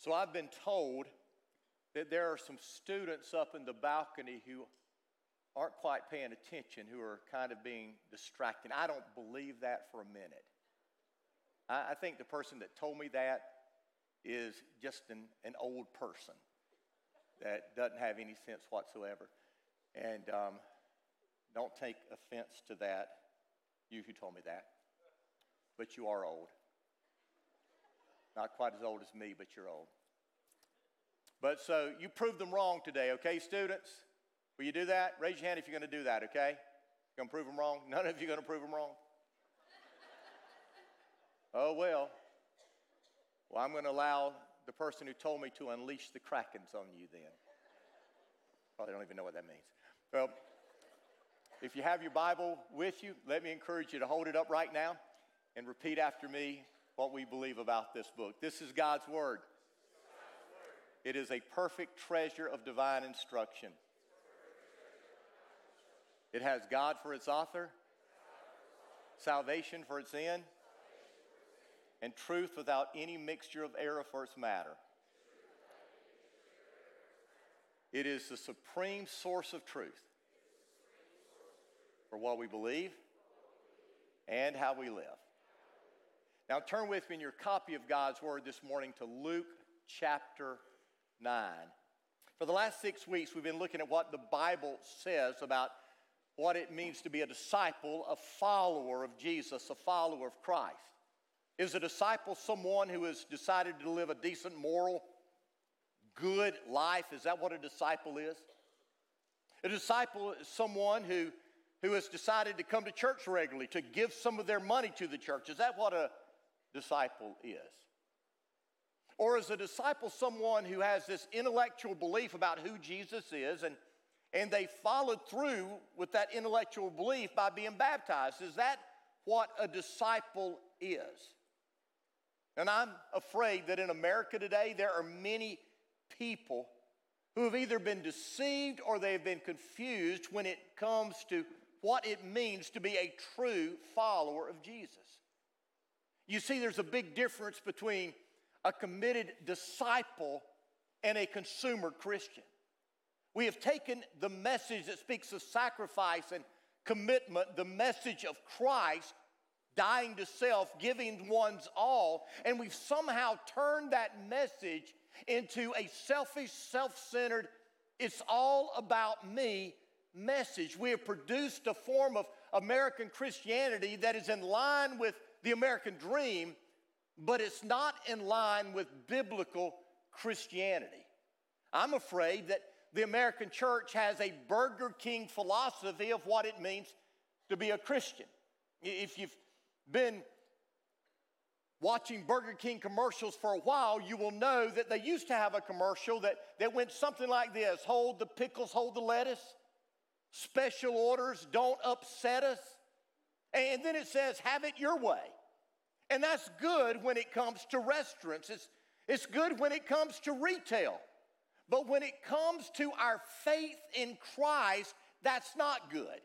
So I've been told that there are some students up in the balcony who aren't quite paying attention, who are kind of being distracted. I don't believe that for a minute. I, I think the person that told me that is just an, an old person that doesn't have any sense whatsoever. And um, don't take offense to that, you who told me that. But you are old. Not quite as old as me, but you're old. But so you proved them wrong today, okay, students? Will you do that? Raise your hand if you're going to do that, okay? You're going to prove them wrong? None of you are going to prove them wrong? oh, well. Well, I'm going to allow the person who told me to unleash the krakens on you then. Probably don't even know what that means. Well, if you have your Bible with you, let me encourage you to hold it up right now and repeat after me what we believe about this book. This is God's Word. It is a perfect treasure of divine instruction. It has God for its author, salvation for its end, and truth without any mixture of error for its matter. It is the supreme source of truth for what we believe and how we live. Now, turn with me in your copy of God's Word this morning to Luke chapter 9. For the last six weeks, we've been looking at what the Bible says about what it means to be a disciple, a follower of Jesus, a follower of Christ. Is a disciple someone who has decided to live a decent, moral, good life? Is that what a disciple is? A disciple is someone who, who has decided to come to church regularly, to give some of their money to the church. Is that what a disciple is? Or is a disciple someone who has this intellectual belief about who Jesus is and, and they followed through with that intellectual belief by being baptized? Is that what a disciple is? And I'm afraid that in America today, there are many people who have either been deceived or they've been confused when it comes to what it means to be a true follower of Jesus. You see, there's a big difference between a committed disciple and a consumer Christian. We have taken the message that speaks of sacrifice and commitment, the message of Christ dying to self, giving one's all, and we've somehow turned that message into a selfish, self centered, it's all about me message. We have produced a form of American Christianity that is in line with the American dream, but it's not in line with biblical Christianity. I'm afraid that the American church has a Burger King philosophy of what it means to be a Christian. If you've been watching Burger King commercials for a while, you will know that they used to have a commercial that, that went something like this hold the pickles, hold the lettuce, special orders, don't upset us. And then it says, have it your way. And that's good when it comes to restaurants, it's, it's good when it comes to retail. But when it comes to our faith in Christ, that's not good.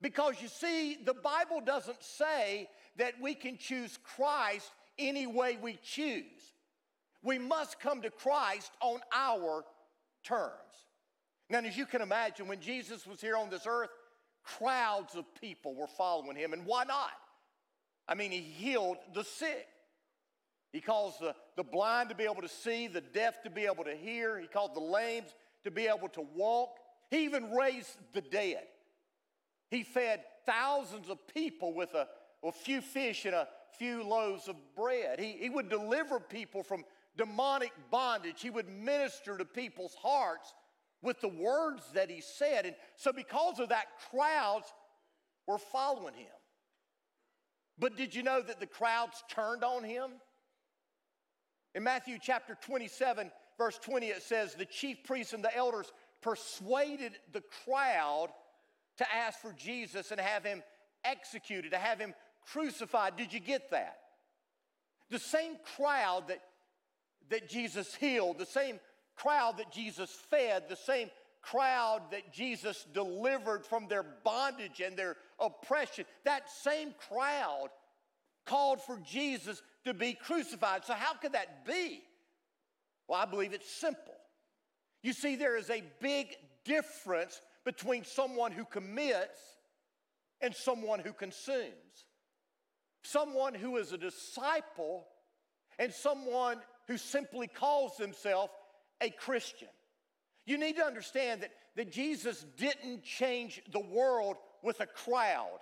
Because you see, the Bible doesn't say that we can choose Christ any way we choose. We must come to Christ on our terms. Now, as you can imagine, when Jesus was here on this earth, crowds of people were following him. And why not? I mean, he healed the sick. He caused the, the blind to be able to see, the deaf to be able to hear. He called the lame to be able to walk. He even raised the dead. He fed thousands of people with a, a few fish and a few loaves of bread. He, he would deliver people from demonic bondage. He would minister to people's hearts with the words that he said. And so, because of that, crowds were following him. But did you know that the crowds turned on him? In Matthew chapter 27, verse 20, it says, The chief priests and the elders persuaded the crowd to ask for Jesus and have him executed, to have him crucified. Did you get that? The same crowd that, that Jesus healed, the same crowd that Jesus fed, the same crowd that Jesus delivered from their bondage and their oppression, that same crowd called for Jesus to be crucified. So, how could that be? Well, I believe it's simple. You see, there is a big difference between someone who commits and someone who consumes. Someone who is a disciple and someone who simply calls himself a Christian. You need to understand that, that Jesus didn't change the world with a crowd.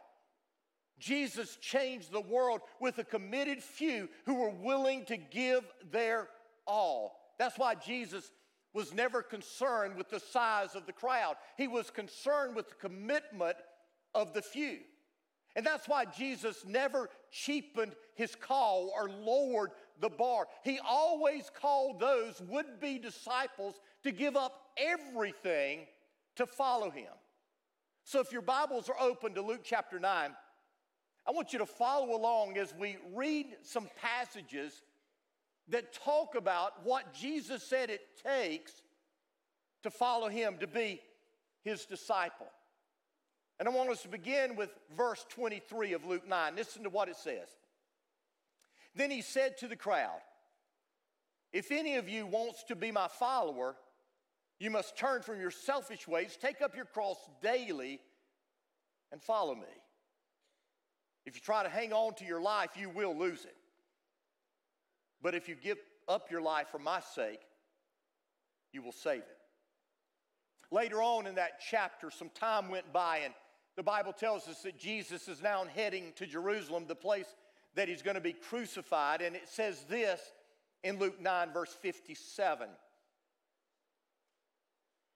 Jesus changed the world with a committed few who were willing to give their all. That's why Jesus was never concerned with the size of the crowd. He was concerned with the commitment of the few. And that's why Jesus never cheapened his call or lowered the bar. He always called those would be disciples to give up everything to follow him. So if your Bibles are open to Luke chapter 9, I want you to follow along as we read some passages that talk about what Jesus said it takes to follow him, to be his disciple. And I want us to begin with verse 23 of Luke 9. Listen to what it says. Then he said to the crowd, If any of you wants to be my follower, you must turn from your selfish ways, take up your cross daily, and follow me. If you try to hang on to your life, you will lose it. But if you give up your life for my sake, you will save it. Later on in that chapter, some time went by, and the Bible tells us that Jesus is now heading to Jerusalem, the place that he's going to be crucified. And it says this in Luke 9, verse 57.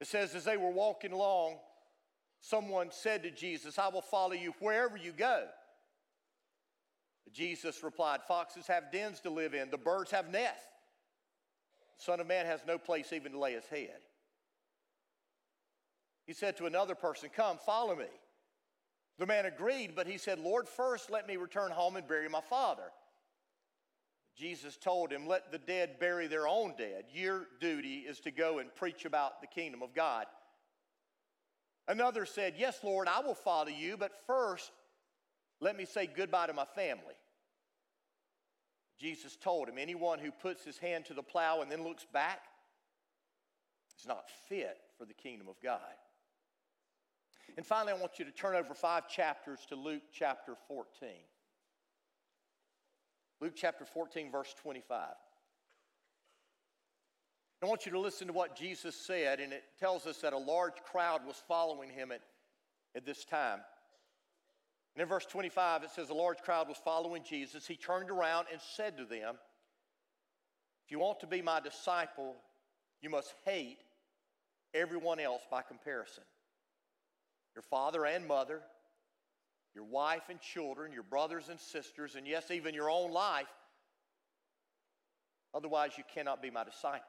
It says, As they were walking along, someone said to Jesus, I will follow you wherever you go. Jesus replied, Foxes have dens to live in, the birds have nests. The Son of Man has no place even to lay his head. He said to another person, Come, follow me. The man agreed, but he said, Lord, first let me return home and bury my father. Jesus told him, Let the dead bury their own dead. Your duty is to go and preach about the kingdom of God. Another said, Yes, Lord, I will follow you, but first let me say goodbye to my family. Jesus told him, Anyone who puts his hand to the plow and then looks back is not fit for the kingdom of God. And finally, I want you to turn over five chapters to Luke chapter 14. Luke chapter 14, verse 25. I want you to listen to what Jesus said, and it tells us that a large crowd was following him at, at this time. And in verse 25, it says, A large crowd was following Jesus. He turned around and said to them, If you want to be my disciple, you must hate everyone else by comparison your father and mother, your wife and children, your brothers and sisters, and yes, even your own life. Otherwise, you cannot be my disciple.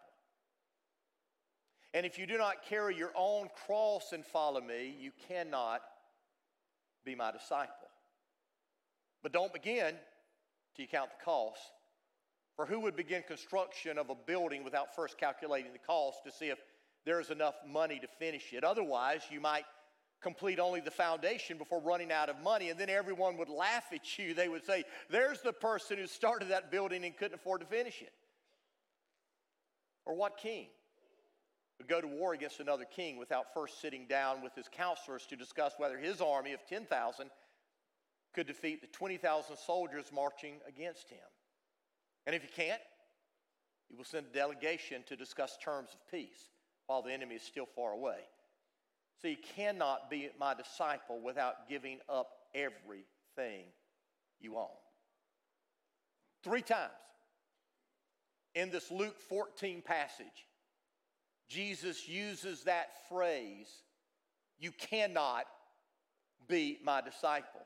And if you do not carry your own cross and follow me, you cannot be my disciple. But don't begin till you count the cost. For who would begin construction of a building without first calculating the cost to see if there's enough money to finish it? Otherwise, you might complete only the foundation before running out of money, and then everyone would laugh at you. They would say, There's the person who started that building and couldn't afford to finish it. Or what king? would go to war against another king without first sitting down with his counselors to discuss whether his army of 10,000 could defeat the 20,000 soldiers marching against him. And if he can't, he will send a delegation to discuss terms of peace while the enemy is still far away. So you cannot be my disciple without giving up everything you own. Three times in this Luke 14 passage, Jesus uses that phrase, you cannot be my disciple.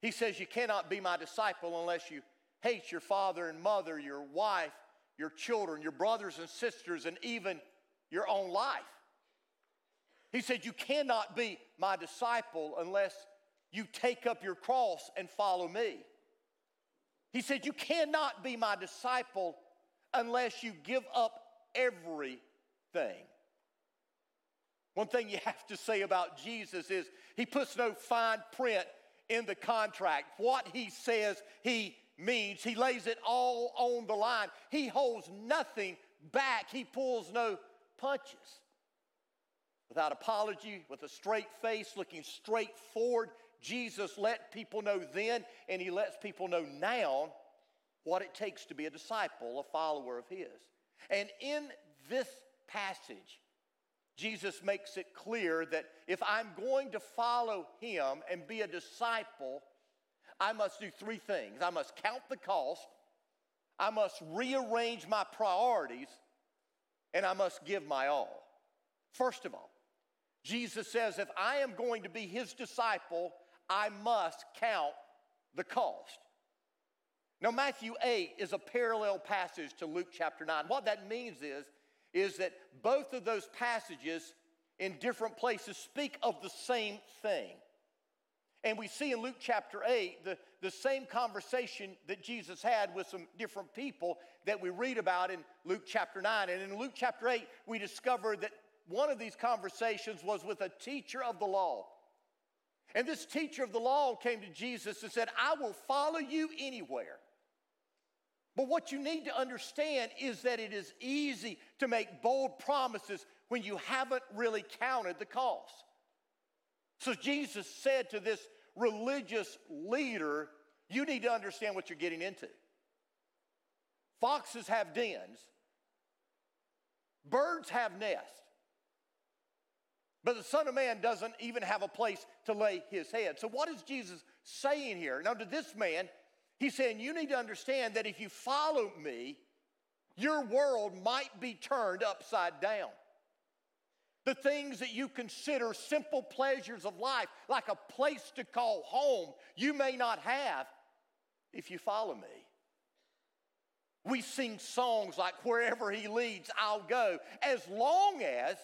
He says, You cannot be my disciple unless you hate your father and mother, your wife, your children, your brothers and sisters, and even your own life. He said, You cannot be my disciple unless you take up your cross and follow me. He said, You cannot be my disciple unless you give up everything. One thing you have to say about Jesus is he puts no fine print in the contract. What he says he means, he lays it all on the line. He holds nothing back, he pulls no punches. Without apology, with a straight face, looking straight forward, Jesus let people know then, and he lets people know now what it takes to be a disciple, a follower of his. And in this passage, Jesus makes it clear that if I'm going to follow him and be a disciple, I must do three things. I must count the cost, I must rearrange my priorities, and I must give my all. First of all, Jesus says if I am going to be his disciple, I must count the cost. Now, Matthew 8 is a parallel passage to Luke chapter 9. What that means is, is that both of those passages in different places speak of the same thing. And we see in Luke chapter 8 the, the same conversation that Jesus had with some different people that we read about in Luke chapter 9. And in Luke chapter 8, we discover that one of these conversations was with a teacher of the law. And this teacher of the law came to Jesus and said, I will follow you anywhere. But what you need to understand is that it is easy to make bold promises when you haven't really counted the cost. So Jesus said to this religious leader, You need to understand what you're getting into. Foxes have dens, birds have nests. But the Son of Man doesn't even have a place to lay his head. So, what is Jesus saying here? Now, to this man, he's saying, You need to understand that if you follow me, your world might be turned upside down. The things that you consider simple pleasures of life, like a place to call home, you may not have if you follow me. We sing songs like, Wherever He leads, I'll go, as long as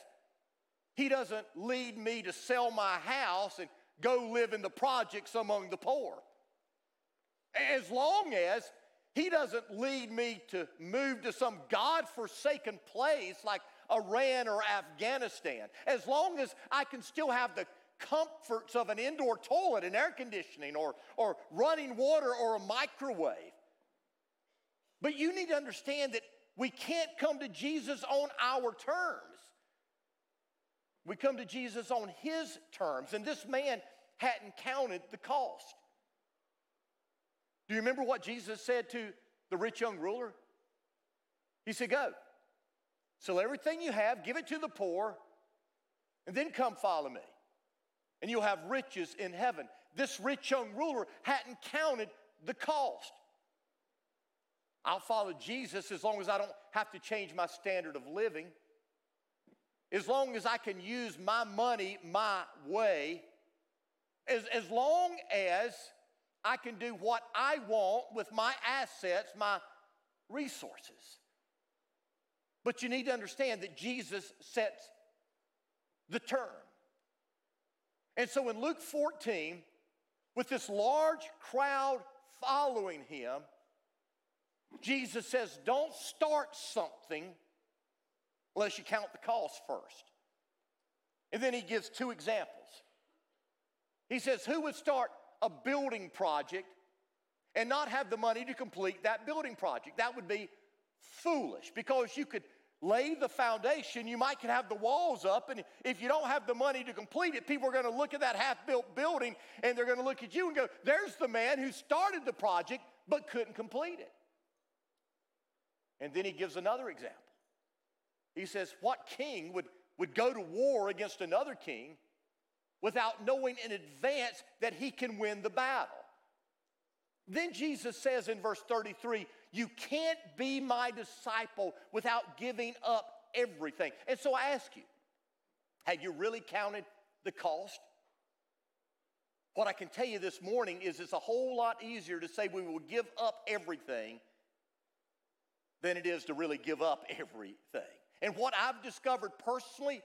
he doesn't lead me to sell my house and go live in the projects among the poor. As long as He doesn't lead me to move to some God forsaken place like Iran or Afghanistan. As long as I can still have the comforts of an indoor toilet and air conditioning or, or running water or a microwave. But you need to understand that we can't come to Jesus on our terms. We come to Jesus on his terms, and this man hadn't counted the cost. Do you remember what Jesus said to the rich young ruler? He said, Go, sell everything you have, give it to the poor, and then come follow me. And you'll have riches in heaven. This rich young ruler hadn't counted the cost. I'll follow Jesus as long as I don't have to change my standard of living as long as I can use my money my way, as, as long as I can do what I want with my assets, my resources. But you need to understand that Jesus sets the term. And so in Luke 14, with this large crowd following him, Jesus says, Don't start something unless you count the cost first. And then he gives two examples. He says, Who would start a building project and not have the money to complete that building project? That would be foolish because you could lay the foundation, you might could have the walls up, and if you don't have the money to complete it, people are going to look at that half-built building and they're going to look at you and go, "There's the man who started the project but couldn't complete it." And then he gives another example. He says, What king would, would go to war against another king without knowing in advance that he can win the battle? Then Jesus says in verse 33, You can't be my disciple without giving up everything. And so I ask you, have you really counted the cost? What I can tell you this morning is it's a whole lot easier to say we will give up everything than it is to really give up everything. And what I've discovered personally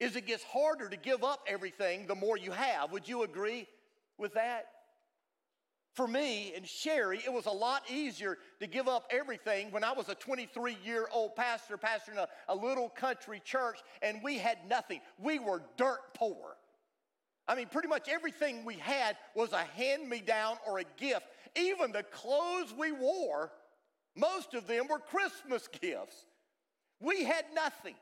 is it gets harder to give up everything the more you have. Would you agree with that? For me and Sherry, it was a lot easier to give up everything when I was a 23 year old pastor, pastoring a, a little country church, and we had nothing. We were dirt poor. I mean, pretty much everything we had was a hand me down or a gift. Even the clothes we wore, most of them were Christmas gifts. We had nothing.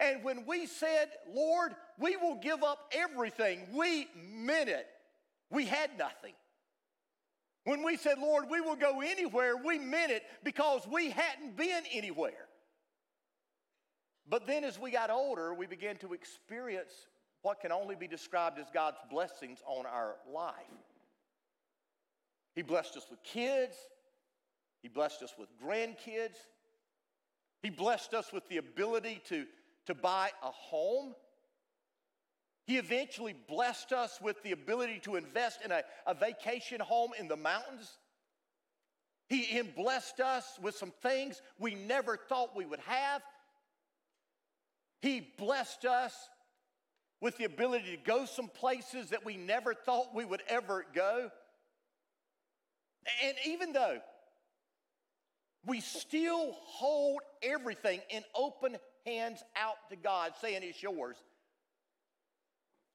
And when we said, Lord, we will give up everything, we meant it. We had nothing. When we said, Lord, we will go anywhere, we meant it because we hadn't been anywhere. But then as we got older, we began to experience what can only be described as God's blessings on our life. He blessed us with kids, He blessed us with grandkids, He blessed us with the ability to, to buy a home. He eventually blessed us with the ability to invest in a, a vacation home in the mountains. He, he blessed us with some things we never thought we would have. He blessed us with the ability to go some places that we never thought we would ever go. And even though we still hold everything in open hands out to God, saying it's yours,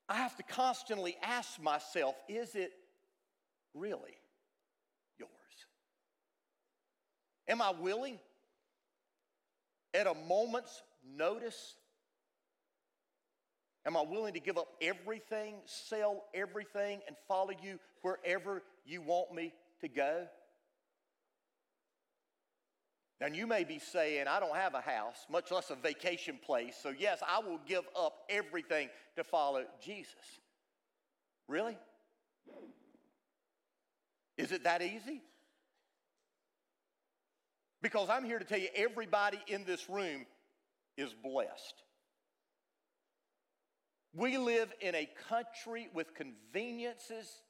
I have to constantly ask myself is it really yours? Am I willing at a moment's notice? Am I willing to give up everything, sell everything, and follow you wherever you want me to go? And you may be saying, I don't have a house, much less a vacation place, so yes, I will give up everything to follow Jesus. Really? Is it that easy? Because I'm here to tell you, everybody in this room is blessed. We live in a country with conveniences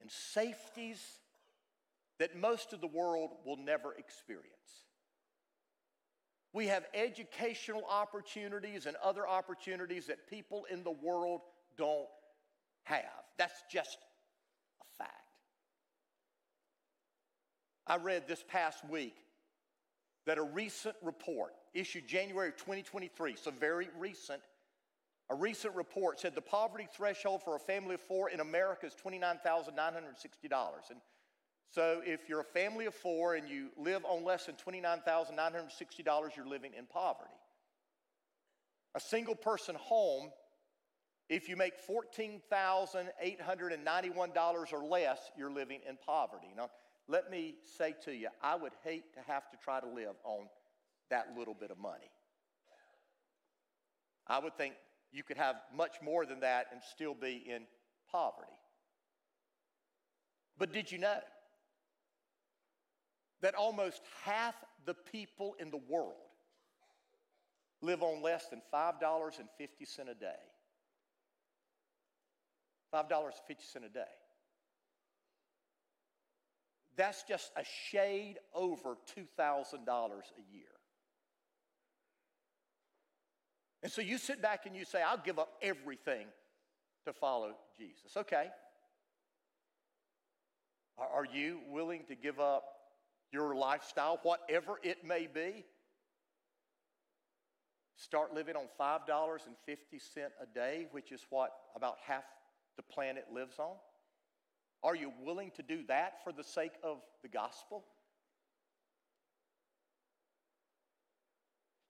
and safeties that most of the world will never experience. We have educational opportunities and other opportunities that people in the world don't have. That's just a fact. I read this past week that a recent report issued January 2023, so very recent, a recent report said the poverty threshold for a family of four in America is $29,960. And so if you're a family of four and you live on less than $29,960, you're living in poverty. A single person home, if you make $14,891 or less, you're living in poverty. Now, let me say to you, I would hate to have to try to live on that little bit of money. I would think you could have much more than that and still be in poverty. But did you know that almost half the people in the world live on less than $5.50 a day? $5.50 a day. That's just a shade over $2,000 a year. And so you sit back and you say, I'll give up everything to follow Jesus. Okay. Are you willing to give up your lifestyle, whatever it may be? Start living on $5.50 a day, which is what about half the planet lives on? Are you willing to do that for the sake of the gospel?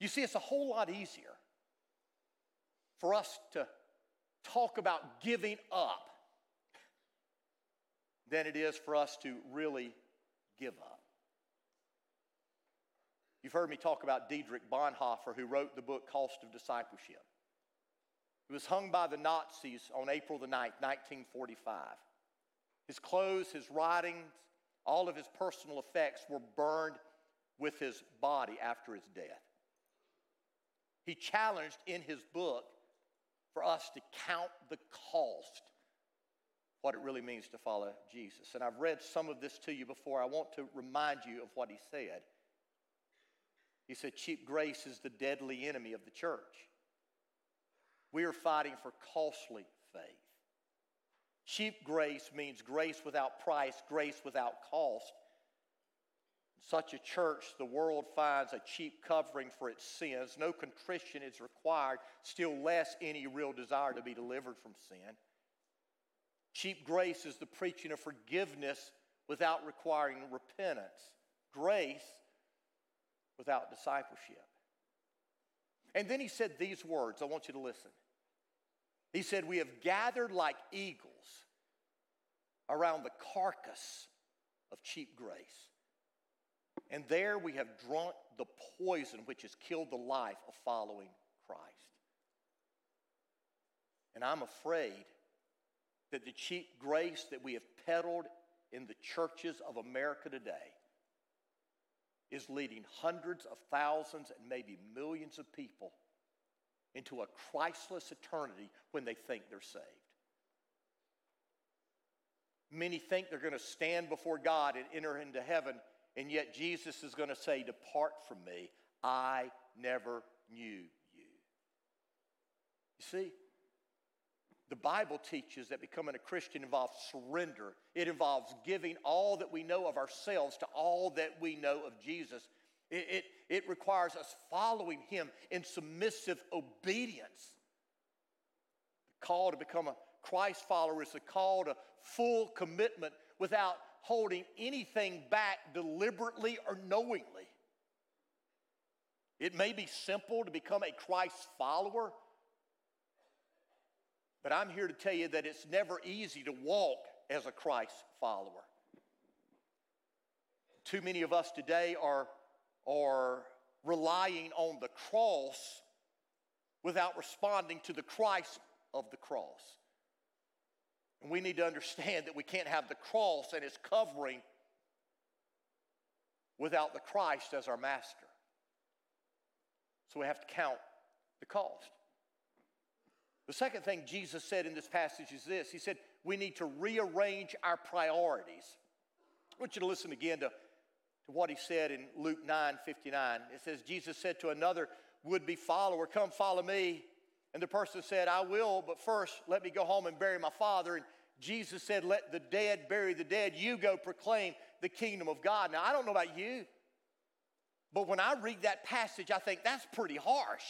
You see, it's a whole lot easier for us to talk about giving up than it is for us to really give up. You've heard me talk about Dietrich Bonhoeffer, who wrote the book Cost of Discipleship. He was hung by the Nazis on April the 9th, 1945. His clothes, his writings, all of his personal effects were burned with his body after his death. He challenged in his book for us to count the cost, what it really means to follow Jesus. And I've read some of this to you before. I want to remind you of what he said. He said, Cheap grace is the deadly enemy of the church. We are fighting for costly faith. Cheap grace means grace without price, grace without cost In such a church, the world finds a cheap covering for its sins. No contrition is required, still less any real desire to be delivered from sin. Cheap grace is the preaching of forgiveness without requiring repentance, grace without discipleship. And then he said these words. I want you to listen. He said, We have gathered like eagles around the carcass of cheap grace. And there we have drunk the poison which has killed the life of following Christ. And I'm afraid that the cheap grace that we have peddled in the churches of America today is leading hundreds of thousands and maybe millions of people into a Christless eternity when they think they're saved. Many think they're going to stand before God and enter into heaven, and yet Jesus is going to say, Depart from me, I never knew you. You see, the Bible teaches that becoming a Christian involves surrender. It involves giving all that we know of ourselves to all that we know of Jesus. It, it, it requires us following Him in submissive obedience. The call to become a Christ follower is a call to full commitment without holding anything back deliberately or knowingly. It may be simple to become a Christ follower, but I'm here to tell you that it's never easy to walk as a Christ follower. Too many of us today are, are relying on the cross without responding to the Christ of the cross. And we need to understand that we can't have the cross and its covering without the Christ as our master. So we have to count the cost. The second thing Jesus said in this passage is this He said, We need to rearrange our priorities. I want you to listen again to, to what he said in Luke 9 59. It says, Jesus said to another would be follower, Come follow me. And the person said, I will, but first let me go home and bury my father. And Jesus said, Let the dead bury the dead. You go proclaim the kingdom of God. Now, I don't know about you, but when I read that passage, I think that's pretty harsh.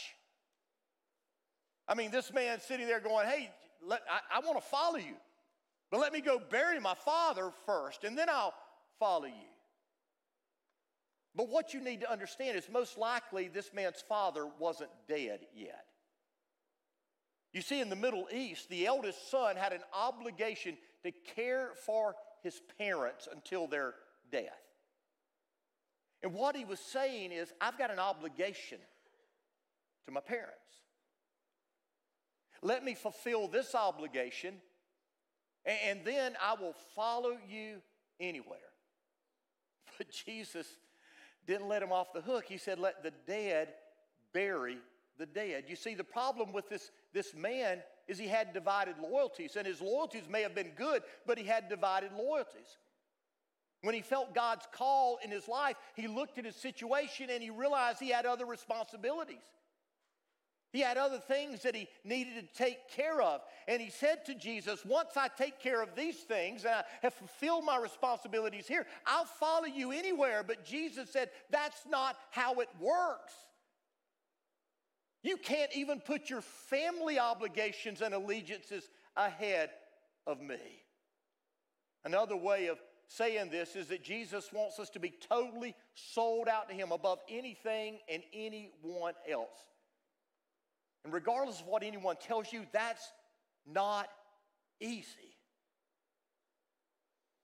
I mean, this man sitting there going, Hey, let, I, I want to follow you, but let me go bury my father first, and then I'll follow you. But what you need to understand is most likely this man's father wasn't dead yet. You see, in the Middle East, the eldest son had an obligation to care for his parents until their death. And what he was saying is, I've got an obligation to my parents. Let me fulfill this obligation, and then I will follow you anywhere. But Jesus didn't let him off the hook. He said, Let the dead bury the dead. You see, the problem with this, this man is he had divided loyalties, and his loyalties may have been good, but he had divided loyalties. When he felt God's call in his life, he looked at his situation and he realized he had other responsibilities. He had other things that he needed to take care of. And he said to Jesus, Once I take care of these things and I have fulfilled my responsibilities here, I'll follow you anywhere. But Jesus said, That's not how it works. You can't even put your family obligations and allegiances ahead of me. Another way of saying this is that Jesus wants us to be totally sold out to Him above anything and anyone else. And regardless of what anyone tells you, that's not easy.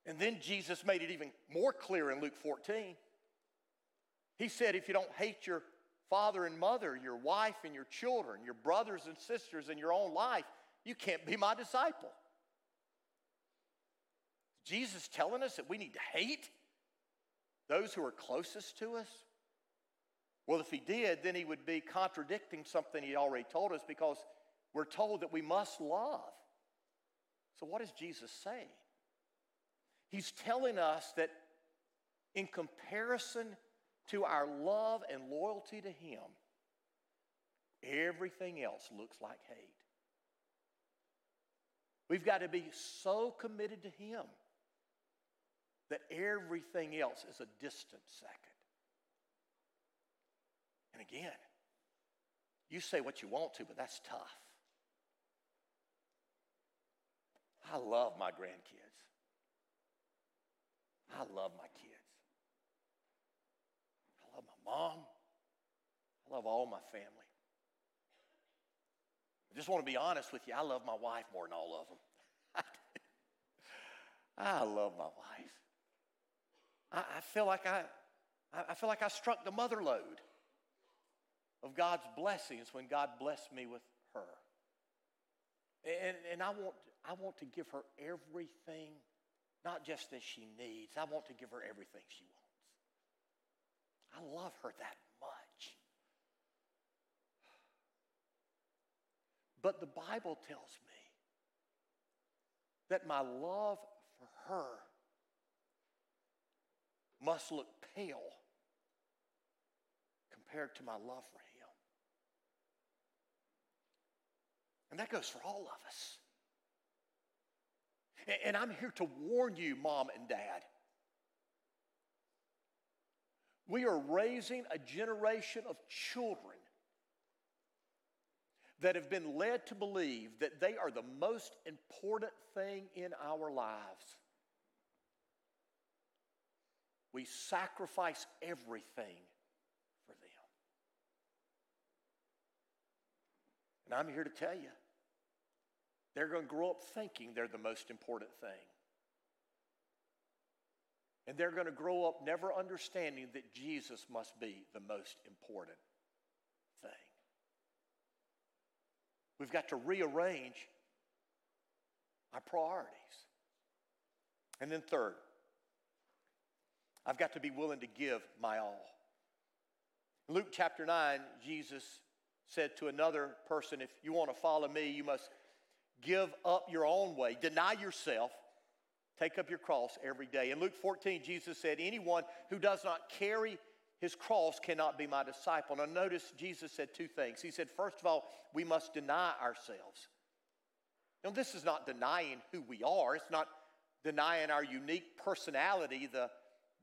And then Jesus made it even more clear in Luke 14. He said, if you don't hate your father and mother, your wife and your children, your brothers and sisters, and your own life, you can't be my disciple. Jesus telling us that we need to hate those who are closest to us? Well, if he did, then he would be contradicting something he already told us because we're told that we must love. So, what is Jesus saying? He's telling us that in comparison to our love and loyalty to Him, everything else looks like hate. We've got to be so committed to Him that everything else is a distant second. And again, you say what you want to, but that's tough. I love my grandkids. I love my kids I love my mom. I love all my family. I just want to be honest with you. I love my wife more than all of them. I love my wife. I, I feel like I, I feel like I struck the mother lode of God's blessings when God blessed me with her. And, and I, want, I want to give her everything, not just that she needs, I want to give her everything she wants. I love her that much. But the Bible tells me that my love for her must look pale compared to my love for him. And that goes for all of us. And I'm here to warn you, mom and dad. We are raising a generation of children that have been led to believe that they are the most important thing in our lives. We sacrifice everything for them. And I'm here to tell you, they're going to grow up thinking they're the most important thing. And they're going to grow up never understanding that Jesus must be the most important thing. We've got to rearrange our priorities. And then, third, I've got to be willing to give my all. Luke chapter 9, Jesus said to another person, If you want to follow me, you must give up your own way, deny yourself, take up your cross every day. In Luke 14, Jesus said, Anyone who does not carry his cross cannot be my disciple. Now, notice Jesus said two things. He said, First of all, we must deny ourselves. Now, this is not denying who we are, it's not denying our unique personality, the,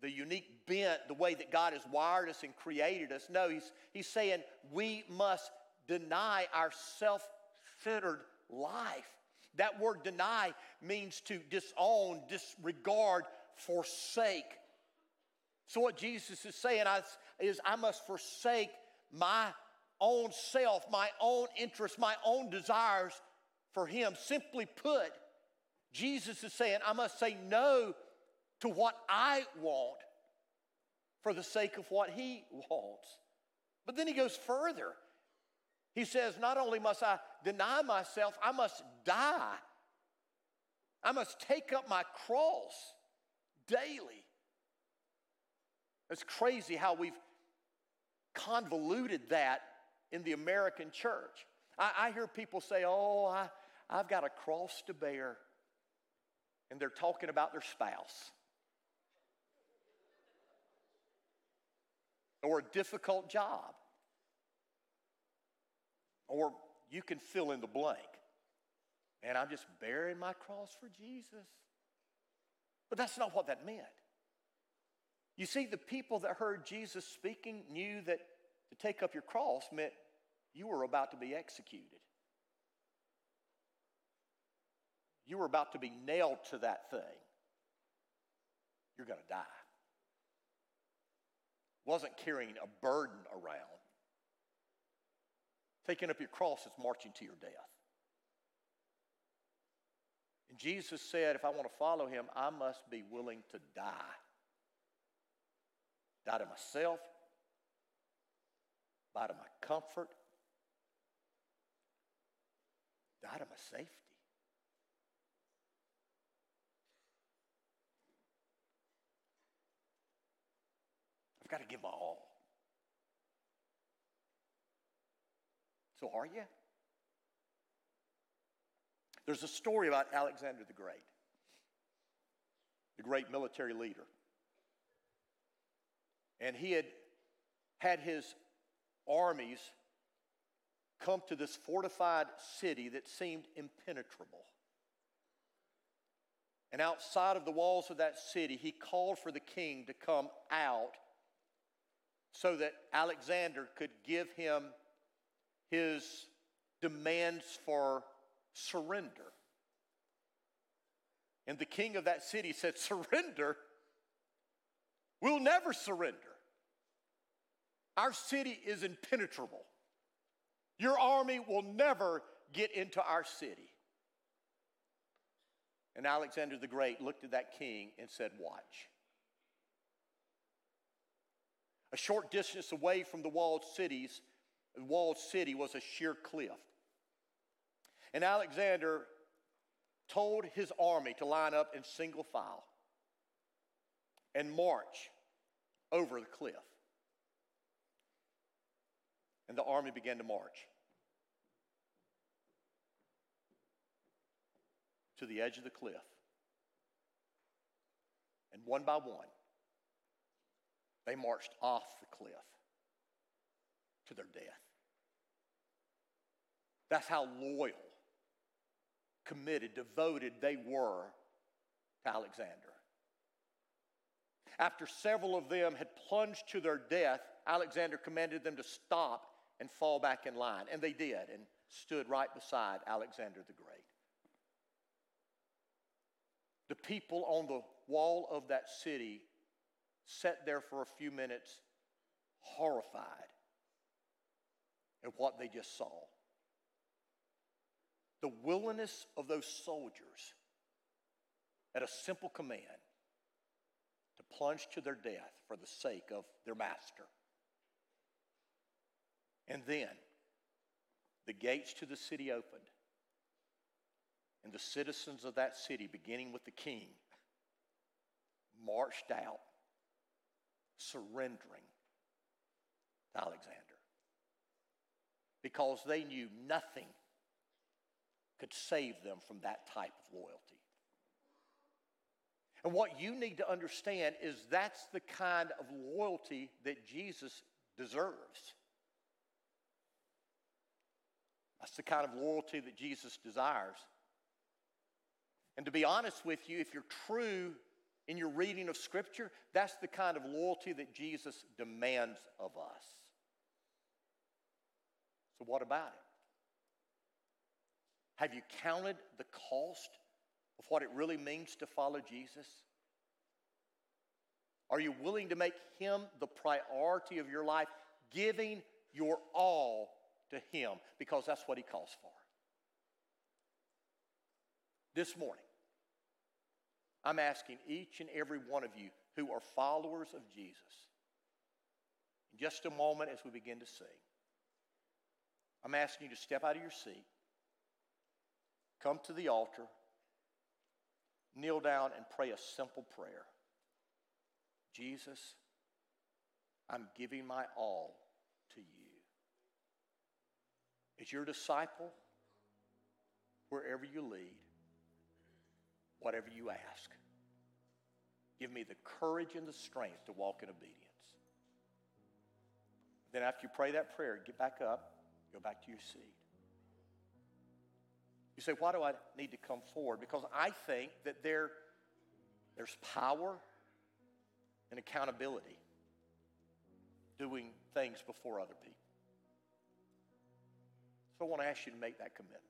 the unique bent, the way that God has wired us and created us. No, he's, he's saying we must deny our self centered life. That word deny means to disown, disregard, forsake. So, what Jesus is saying is, I must forsake my own self, my own interests, my own desires for Him. Simply put, Jesus is saying, I must say no to what I want for the sake of what He wants. But then He goes further. He says, Not only must I deny myself, I must die. I must take up my cross daily. It's crazy how we've convoluted that in the American church. I, I hear people say, Oh, I, I've got a cross to bear. And they're talking about their spouse. Or a difficult job. Or you can fill in the blank. And I'm just bearing my cross for Jesus. But that's not what that meant. You see, the people that heard Jesus speaking knew that to take up your cross meant you were about to be executed. You were about to be nailed to that thing. You're going to die. Wasn't carrying a burden around. Taking up your cross is marching to your death. And Jesus said, if I want to follow him, I must be willing to die die to myself, die to my comfort, die to my safety. I've got to give my all. So, are you? There's a story about Alexander the Great, the great military leader. And he had had his armies come to this fortified city that seemed impenetrable. And outside of the walls of that city, he called for the king to come out so that Alexander could give him his demands for surrender. And the king of that city said, Surrender? We'll never surrender. Our city is impenetrable. Your army will never get into our city. And Alexander the Great looked at that king and said, Watch. A short distance away from the walled cities, the walled city was a sheer cliff. And Alexander told his army to line up in single file and march over the cliff. And the army began to march to the edge of the cliff. And one by one, they marched off the cliff to their death. That's how loyal, committed, devoted they were to Alexander. After several of them had plunged to their death, Alexander commanded them to stop and fall back in line. And they did and stood right beside Alexander the Great. The people on the wall of that city sat there for a few minutes, horrified at what they just saw. The willingness of those soldiers at a simple command to plunge to their death for the sake of their master. And then the gates to the city opened, and the citizens of that city, beginning with the king, marched out surrendering to Alexander because they knew nothing could save them from that type of loyalty. And what you need to understand is that's the kind of loyalty that Jesus deserves. That's the kind of loyalty that Jesus desires. And to be honest with you, if you're true in your reading of Scripture, that's the kind of loyalty that Jesus demands of us. So, what about it? Have you counted the cost of what it really means to follow Jesus? Are you willing to make Him the priority of your life, giving your all to Him? Because that's what He calls for. This morning, I'm asking each and every one of you who are followers of Jesus, in just a moment as we begin to sing, I'm asking you to step out of your seat, come to the altar, kneel down, and pray a simple prayer Jesus, I'm giving my all to you. As your disciple, wherever you lead, whatever you ask. Give me the courage and the strength to walk in obedience. Then, after you pray that prayer, get back up, go back to your seat. You say, Why do I need to come forward? Because I think that there, there's power and accountability doing things before other people. So I want to ask you to make that commitment.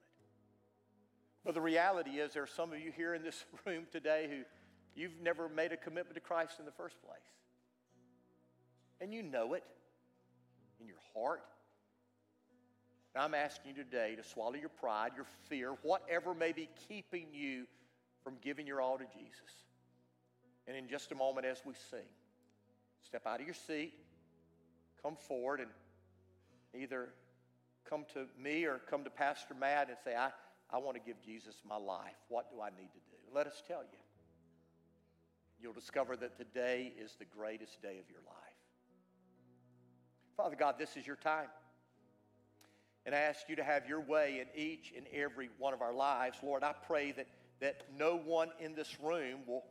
But the reality is, there are some of you here in this room today who you've never made a commitment to Christ in the first place. And you know it in your heart. And I'm asking you today to swallow your pride, your fear, whatever may be keeping you from giving your all to Jesus. And in just a moment, as we sing, step out of your seat, come forward, and either come to me or come to Pastor Matt and say, I, I want to give Jesus my life. What do I need to do? Let us tell you. You'll discover that today is the greatest day of your life. Father God, this is your time. And I ask you to have your way in each and every one of our lives. Lord, I pray that, that no one in this room will,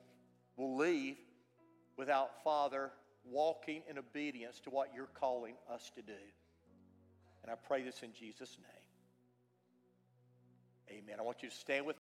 will leave without, Father, walking in obedience to what you're calling us to do. And I pray this in Jesus' name. Amen. I want you to stand with